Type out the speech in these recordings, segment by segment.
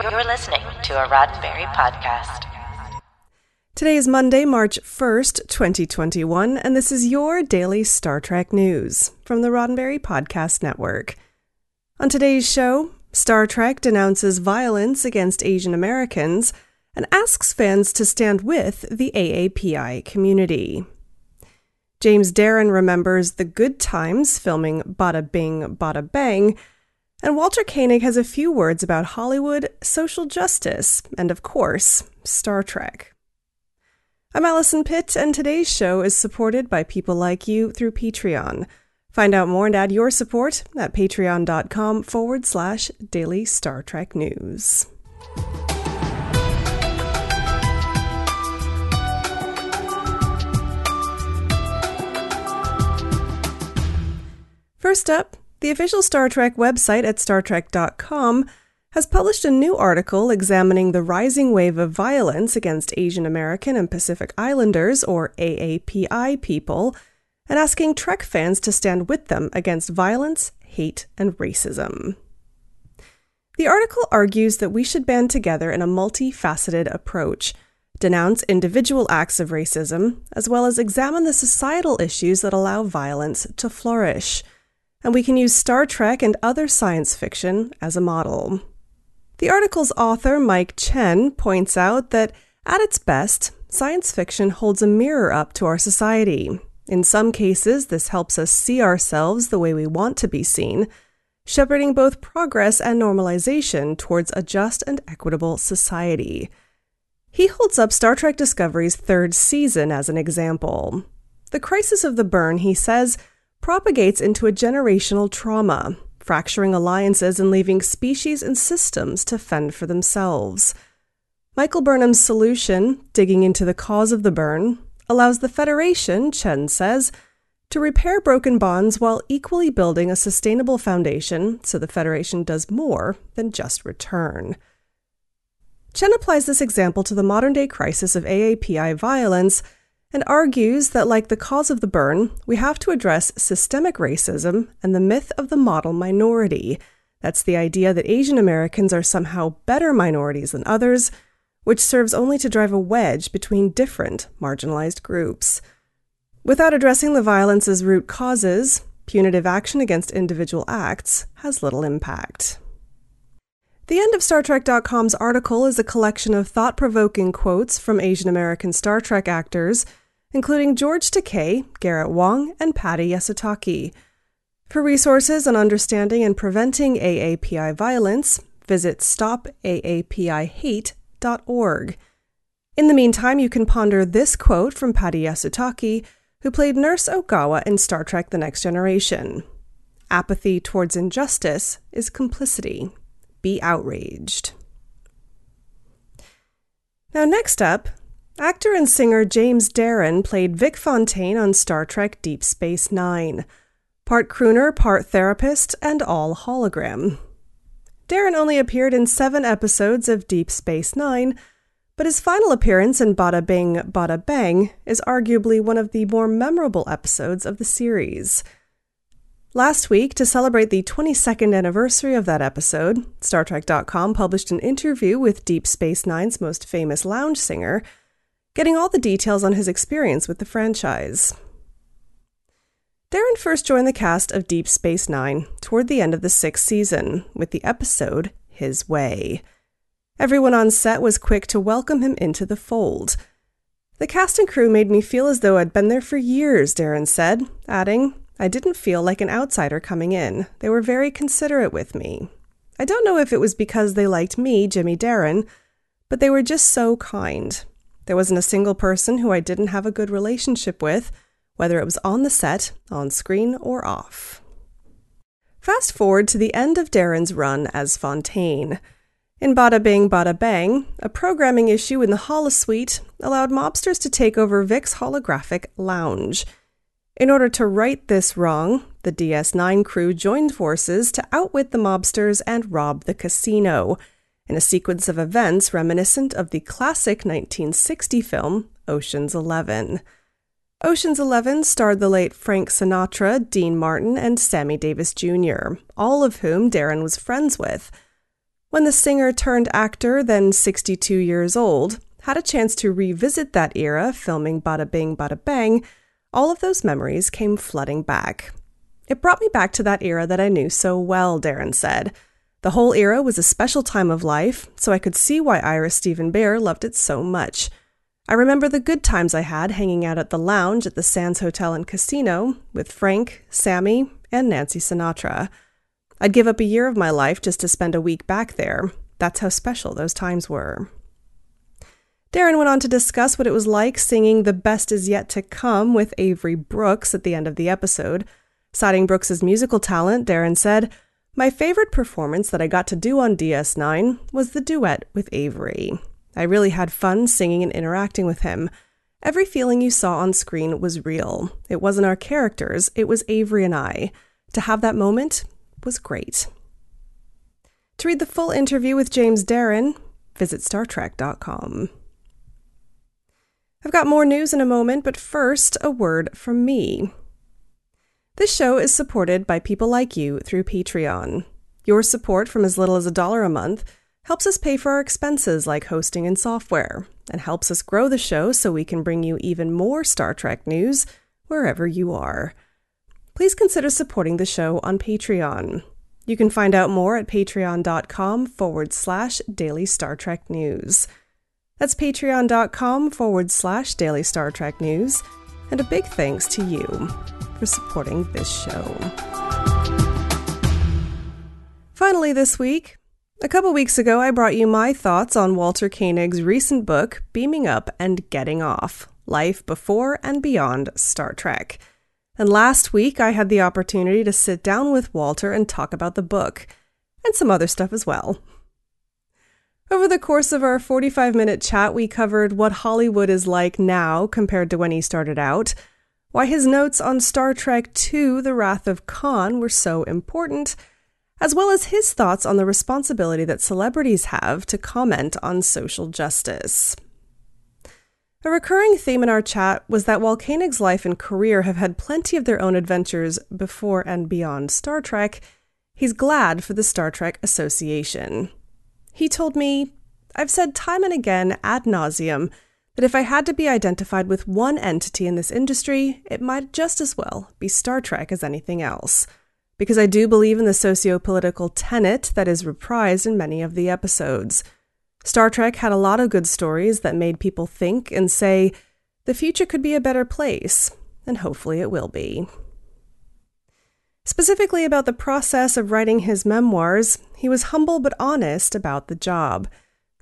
You're listening to a Roddenberry podcast. Today is Monday, March 1st, 2021, and this is your daily Star Trek news from the Roddenberry Podcast Network. On today's show, Star Trek denounces violence against Asian Americans and asks fans to stand with the AAPI community. James Darren remembers the good times filming Badda-Bing, Badda-Bang, and Walter Koenig has a few words about Hollywood, social justice, and of course, Star Trek. I'm Allison Pitt, and today's show is supported by people like you through Patreon. Find out more and add your support at patreon.com forward slash daily Star Trek news. First up, the official Star Trek website at StarTrek.com has published a new article examining the rising wave of violence against Asian American and Pacific Islanders, or AAPI, people, and asking Trek fans to stand with them against violence, hate, and racism. The article argues that we should band together in a multifaceted approach, denounce individual acts of racism, as well as examine the societal issues that allow violence to flourish. And we can use Star Trek and other science fiction as a model. The article's author, Mike Chen, points out that at its best, science fiction holds a mirror up to our society. In some cases, this helps us see ourselves the way we want to be seen, shepherding both progress and normalization towards a just and equitable society. He holds up Star Trek Discovery's third season as an example. The crisis of the burn, he says, propagates into a generational trauma, fracturing alliances and leaving species and systems to fend for themselves. Michael Burnham's solution, digging into the cause of the burn, allows the Federation, Chen says, to repair broken bonds while equally building a sustainable foundation so the Federation does more than just return. Chen applies this example to the modern day crisis of AAPI violence and argues that, like the cause of the burn, we have to address systemic racism and the myth of the model minority. That's the idea that Asian Americans are somehow better minorities than others, which serves only to drive a wedge between different marginalized groups. Without addressing the violence's root causes, punitive action against individual acts has little impact. The end of Star StarTrek.com's article is a collection of thought provoking quotes from Asian American Star Trek actors, including George Takei, Garrett Wang, and Patti Yasutake. For resources on understanding and preventing AAPI violence, visit stopaapihate.org. In the meantime, you can ponder this quote from Patti Yasutake, who played Nurse Ogawa in Star Trek The Next Generation Apathy towards injustice is complicity be outraged. Now, next up, actor and singer James Darren played Vic Fontaine on Star Trek Deep Space Nine, part crooner, part therapist, and all hologram. Darren only appeared in seven episodes of Deep Space Nine, but his final appearance in Badda-Bing, Badda-Bang is arguably one of the more memorable episodes of the series. Last week, to celebrate the 22nd anniversary of that episode, StarTrek.com published an interview with Deep Space Nine's most famous lounge singer, getting all the details on his experience with the franchise. Darren first joined the cast of Deep Space Nine toward the end of the sixth season with the episode His Way. Everyone on set was quick to welcome him into the fold. The cast and crew made me feel as though I'd been there for years, Darren said, adding, I didn't feel like an outsider coming in. They were very considerate with me. I don't know if it was because they liked me, Jimmy Darren, but they were just so kind. There wasn't a single person who I didn't have a good relationship with, whether it was on the set, on screen, or off. Fast forward to the end of Darren's run as Fontaine. In Badda-Bing Badda-Bang, a programming issue in the holosuite allowed mobsters to take over Vic's holographic lounge – in order to right this wrong, the DS9 crew joined forces to outwit the mobsters and rob the casino, in a sequence of events reminiscent of the classic 1960 film Ocean's Eleven. Ocean's Eleven starred the late Frank Sinatra, Dean Martin, and Sammy Davis Jr., all of whom Darren was friends with. When the singer turned actor, then 62 years old, had a chance to revisit that era filming Badda-Bing Badda-Bang, all of those memories came flooding back. It brought me back to that era that I knew so well, Darren said. The whole era was a special time of life, so I could see why Ira Steven Behr loved it so much. I remember the good times I had hanging out at the lounge at the Sands Hotel and Casino with Frank, Sammy, and Nancy Sinatra. I'd give up a year of my life just to spend a week back there. That's how special those times were. Darren went on to discuss what it was like singing The Best Is Yet to Come with Avery Brooks at the end of the episode. Citing Brooks's musical talent, Darren said, My favorite performance that I got to do on DS9 was the duet with Avery. I really had fun singing and interacting with him. Every feeling you saw on screen was real. It wasn't our characters, it was Avery and I. To have that moment was great. To read the full interview with James Darren, visit StarTrek.com. I've got more news in a moment, but first, a word from me. This show is supported by people like you through Patreon. Your support from as little as a dollar a month helps us pay for our expenses like hosting and software, and helps us grow the show so we can bring you even more Star Trek news wherever you are. Please consider supporting the show on Patreon. You can find out more at patreon.com forward slash daily Star Trek news. That's patreon.com forward slash daily Star Trek news. And a big thanks to you for supporting this show. Finally, this week, a couple weeks ago, I brought you my thoughts on Walter Koenig's recent book, Beaming Up and Getting Off Life Before and Beyond Star Trek. And last week, I had the opportunity to sit down with Walter and talk about the book, and some other stuff as well. Over the course of our 45 minute chat, we covered what Hollywood is like now compared to when he started out, why his notes on Star Trek II The Wrath of Khan were so important as well as his thoughts on the responsibility that celebrities have to comment on social justice. A recurring theme in our chat was that while Koenig's life and career have had plenty of their own adventures before and beyond Star Trek, he's glad for the Star Trek Association. He told me, I've said time and again ad nauseum that if I had to be identified with one entity in this industry, it might just as well be Star Trek as anything else because I do believe in the socio political tenet that is reprised in many of the episodes. Star Trek had a lot of good stories that made people think and say, the future could be a better place, and hopefully it will be. Specifically about the process of writing his memoirs, he was humble but honest about the job.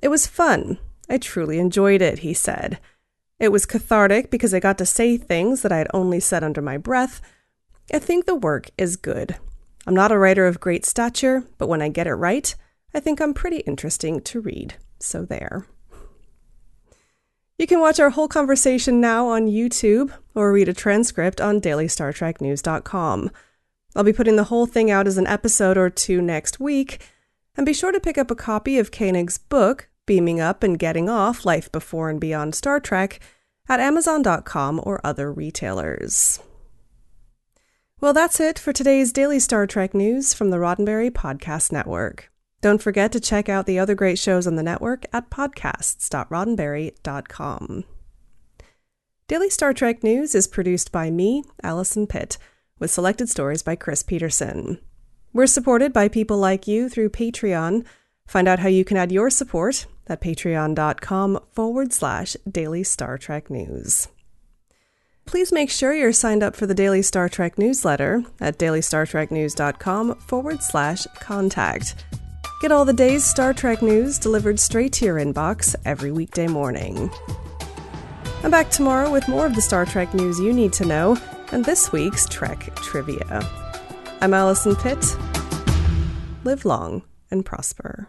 It was fun. I truly enjoyed it, he said. It was cathartic because I got to say things that I had only said under my breath I think the work is good. I'm not a writer of great stature, but when I get it right, I think I'm pretty interesting to read. So there. You can watch our whole conversation now on YouTube or read a transcript on dailystartreknews.com. I'll be putting the whole thing out as an episode or two next week, and be sure to pick up a copy of Koenig's book, Beaming Up and Getting Off Life Before and Beyond Star Trek, at Amazon.com or other retailers. Well, that's it for today's daily Star Trek news from the Roddenberry Podcast Network. Don't forget to check out the other great shows on the network at podcasts.roddenberry.com. Daily Star Trek News is produced by me, Allison Pitt, with selected stories by Chris Peterson. We're supported by people like you through Patreon. Find out how you can add your support at patreon.com forward slash daily Star Trek News please make sure you're signed up for the Daily Star Trek newsletter at dailystartreknews.com forward slash contact. Get all the day's Star Trek news delivered straight to your inbox every weekday morning. I'm back tomorrow with more of the Star Trek news you need to know and this week's Trek trivia. I'm Allison Pitt. Live long and prosper.